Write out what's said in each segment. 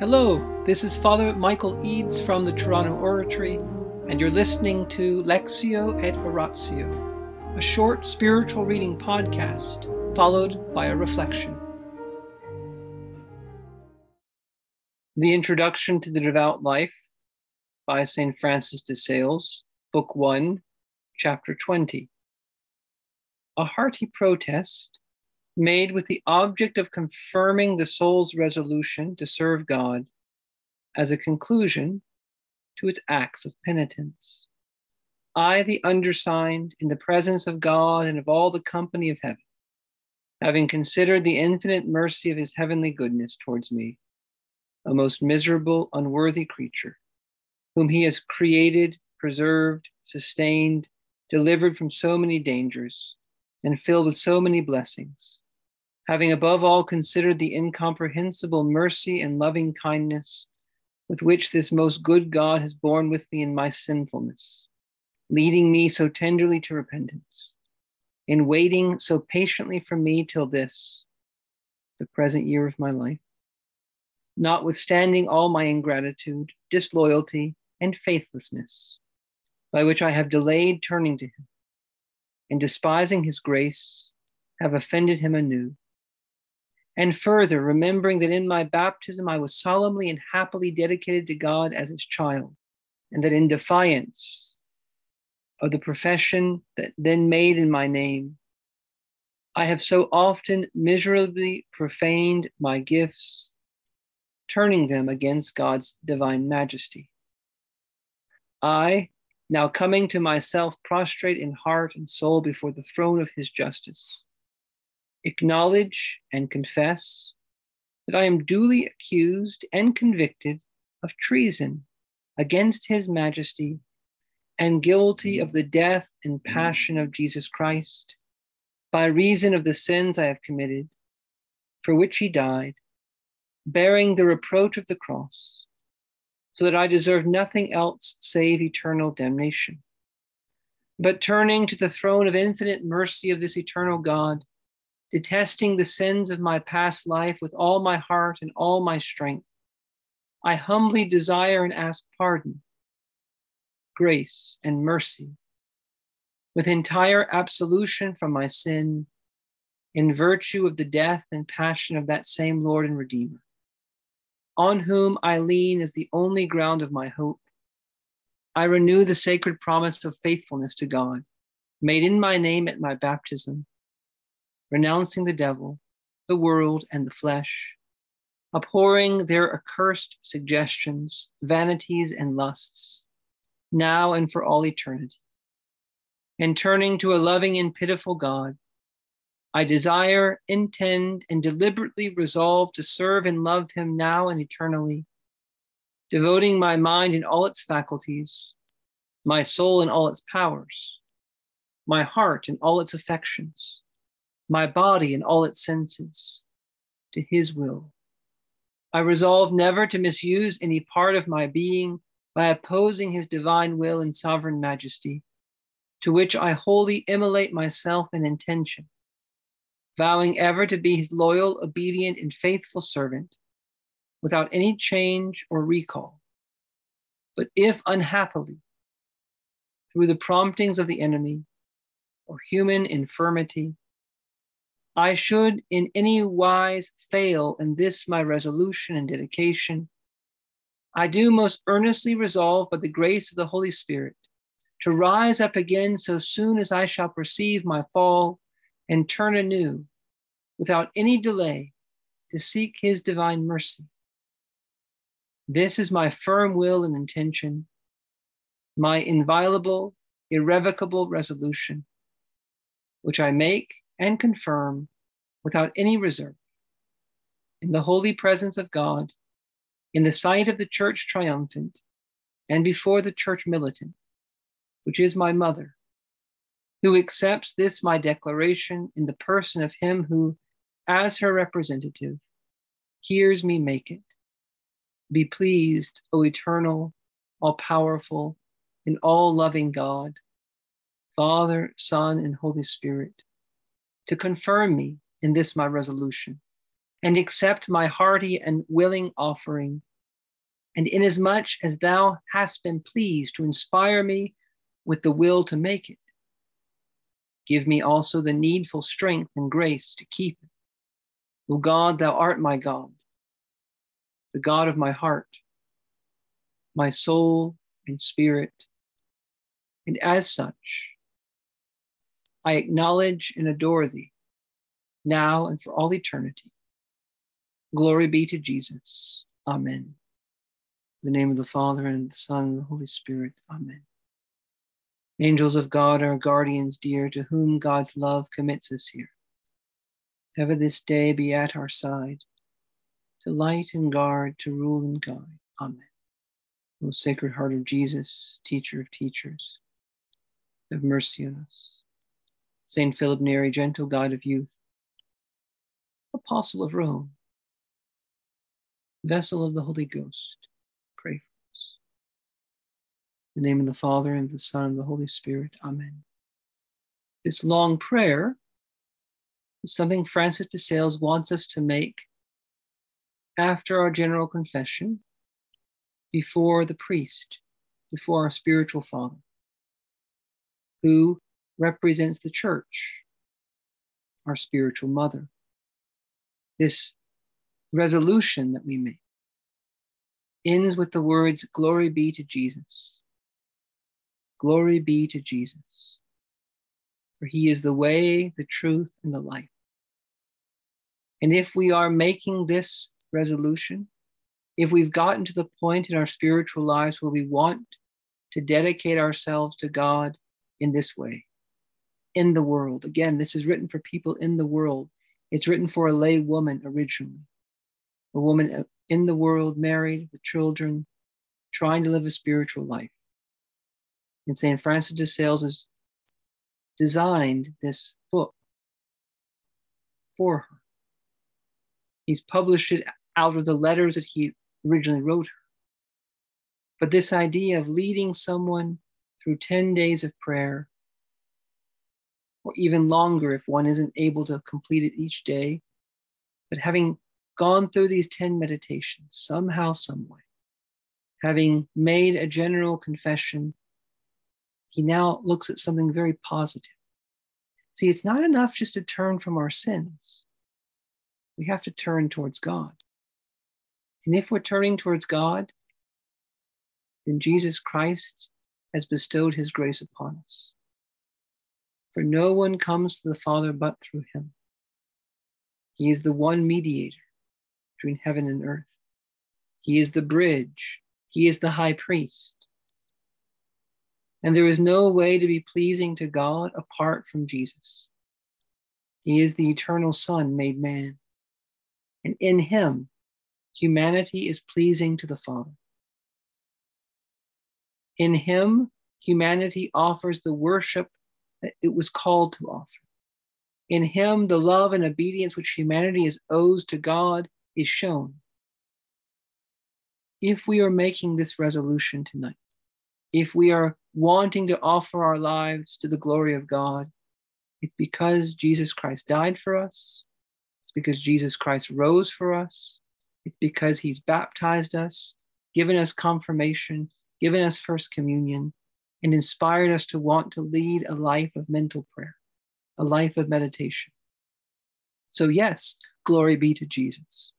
Hello, this is Father Michael Eads from the Toronto Oratory, and you're listening to Lectio et Oratio, a short spiritual reading podcast followed by a reflection. The Introduction to the Devout Life by St. Francis de Sales, Book 1, Chapter 20. A hearty protest made with the object of confirming the soul's resolution to serve God as a conclusion to its acts of penitence. I, the undersigned, in the presence of God and of all the company of heaven, having considered the infinite mercy of his heavenly goodness towards me, a most miserable, unworthy creature, whom he has created, preserved, sustained, delivered from so many dangers, and filled with so many blessings having above all considered the incomprehensible mercy and loving kindness with which this most good God has borne with me in my sinfulness, leading me so tenderly to repentance, in waiting so patiently for me till this, the present year of my life. Notwithstanding all my ingratitude, disloyalty, and faithlessness, by which I have delayed turning to him, and despising his grace, have offended him anew and further, remembering that in my baptism I was solemnly and happily dedicated to God as his child, and that in defiance of the profession that then made in my name, I have so often miserably profaned my gifts, turning them against God's divine majesty. I, now coming to myself prostrate in heart and soul before the throne of his justice, acknowledge and confess that I am duly accused and convicted of treason against His Majesty and guilty of the death and passion of Jesus Christ by reason of the sins I have committed, for which He died, bearing the reproach of the cross, so that I deserve nothing else save eternal damnation. But turning to the throne of infinite mercy of this eternal God, detesting the sins of my past life with all my heart and all my strength. I humbly desire and ask pardon, grace, and mercy, with entire absolution from my sin, in virtue of the death and passion of that same Lord and Redeemer, on whom I lean as the only ground of my hope. I renew the sacred promise of faithfulness to God, made in my name at my baptism renouncing the devil, the world, and the flesh, abhorring their accursed suggestions, vanities, and lusts, now and for all eternity. And turning to a loving and pitiful God, I desire, intend, and deliberately resolve to serve and love him now and eternally, devoting my mind in all its faculties, my soul in all its powers, my heart in all its affections my body and all its senses to his will. I resolve never to misuse any part of my being by opposing his divine will and sovereign majesty, to which I wholly immolate myself in intention, vowing ever to be his loyal, obedient, and faithful servant, without any change or recall. But if unhappily, through the promptings of the enemy or human infirmity, I should in any wise fail in this my resolution and dedication, I do most earnestly resolve by the grace of the Holy Spirit to rise up again so soon as I shall perceive my fall and turn anew without any delay to seek his divine mercy. This is my firm will and intention, my inviolable, irrevocable resolution, which I make and confirm without any reserve in the holy presence of God, in the sight of the church triumphant, and before the church militant, which is my mother, who accepts this my declaration in the person of him who, as her representative, hears me make it. Be pleased, O eternal, all powerful, and all loving God, Father, Son, and Holy Spirit to confirm me in this my resolution, and accept my hearty and willing offering. And inasmuch as thou hast been pleased to inspire me with the will to make it, give me also the needful strength and grace to keep it. O God, thou art my God, the God of my heart, my soul and spirit. And as such, I acknowledge and adore thee, now and for all eternity. Glory be to Jesus. Amen. In the name of the Father, and the Son, and the Holy Spirit. Amen. Angels of God, our guardians dear, to whom God's love commits us here. Ever this day be at our side, to light and guard, to rule and guide. Amen. O Sacred Heart of Jesus, teacher of teachers, have mercy on us. Saint Philip Neri, gentle guide of youth, apostle of Rome, vessel of the Holy Ghost, pray for us. In the name of the Father, and the Son, and the Holy Spirit. Amen. This long prayer is something Francis de Sales wants us to make after our general confession, before the priest, before our spiritual father, who represents the church, our spiritual mother. This resolution that we make ends with the words, Glory be to Jesus. Glory be to Jesus. For he is the way, the truth, and the life. And if we are making this resolution, if we've gotten to the point in our spiritual lives where we want to dedicate ourselves to God in this way, in the world, again, this is written for people in the world. It's written for a lay woman originally a woman uh, in the world, married with children, trying to live a spiritual life. And St. Francis de Sales has designed this book for her. He's published it out of the letters that he originally wrote her. But this idea of leading someone through 10 days of prayer, or even longer if one isn't able to complete it each day, but having gone through these 10 meditations somehow, some way, having made a general confession, he now looks at something very positive. See, it's not enough just to turn from our sins. We have to turn towards God. And if we're turning towards God, then Jesus Christ has bestowed his grace upon us. For no one comes to the Father but through him. He is the one mediator between heaven and earth. He is the bridge, He is the high priest. And there is no way to be pleasing to God apart from Jesus. He is the eternal Son made man. And in Him, humanity is pleasing to the Father. In Him, humanity offers the worship that it was called to offer. In Him, the love and obedience which humanity is owes to God is shown. If we are making this resolution tonight, if we are wanting to offer our lives to the glory of God, it's because Jesus Christ died for us. It's because Jesus Christ rose for us. It's because he's baptized us, given us confirmation, given us first communion, and inspired us to want to lead a life of mental prayer, a life of meditation. So, yes, glory be to Jesus.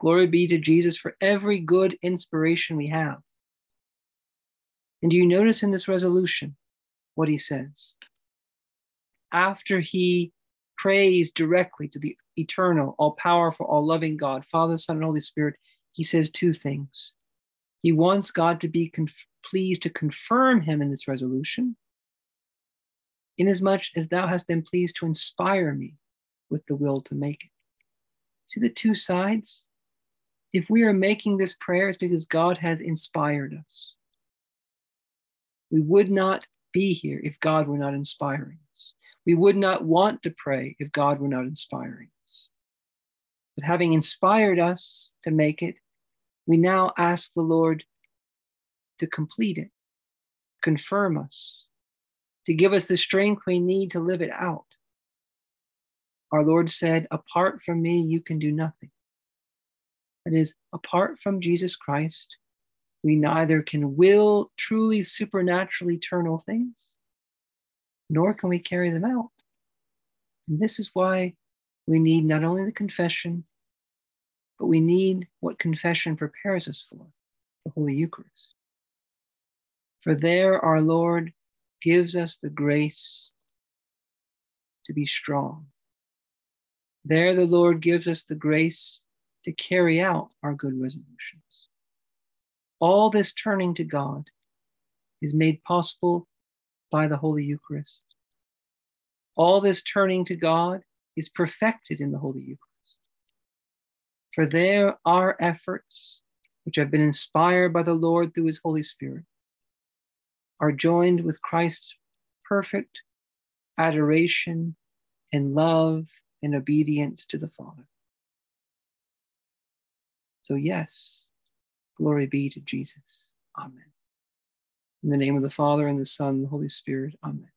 Glory be to Jesus for every good inspiration we have. And do you notice in this resolution what he says? After he prays directly to the eternal, all powerful, all loving God, Father, Son, and Holy Spirit, he says two things. He wants God to be pleased to confirm him in this resolution, inasmuch as thou hast been pleased to inspire me with the will to make it. See the two sides? If we are making this prayer, it's because God has inspired us. We would not be here if God were not inspiring us. We would not want to pray if God were not inspiring us. But having inspired us to make it, we now ask the Lord to complete it, confirm us, to give us the strength we need to live it out. Our Lord said, Apart from me, you can do nothing. That is, apart from Jesus Christ, we neither can will truly supernatural eternal things, nor can we carry them out. And this is why we need not only the confession, but we need what confession prepares us for the Holy Eucharist. For there our Lord gives us the grace to be strong. There the Lord gives us the grace to carry out our good resolutions. All this turning to God is made possible by the Holy Eucharist. All this turning to God is perfected in the Holy Eucharist. For there our efforts, which have been inspired by the Lord through his Holy Spirit, are joined with Christ's perfect adoration and love and obedience to the Father. So, yes, glory be to Jesus. Amen. In the name of the Father, and the Son, and the Holy Spirit. Amen.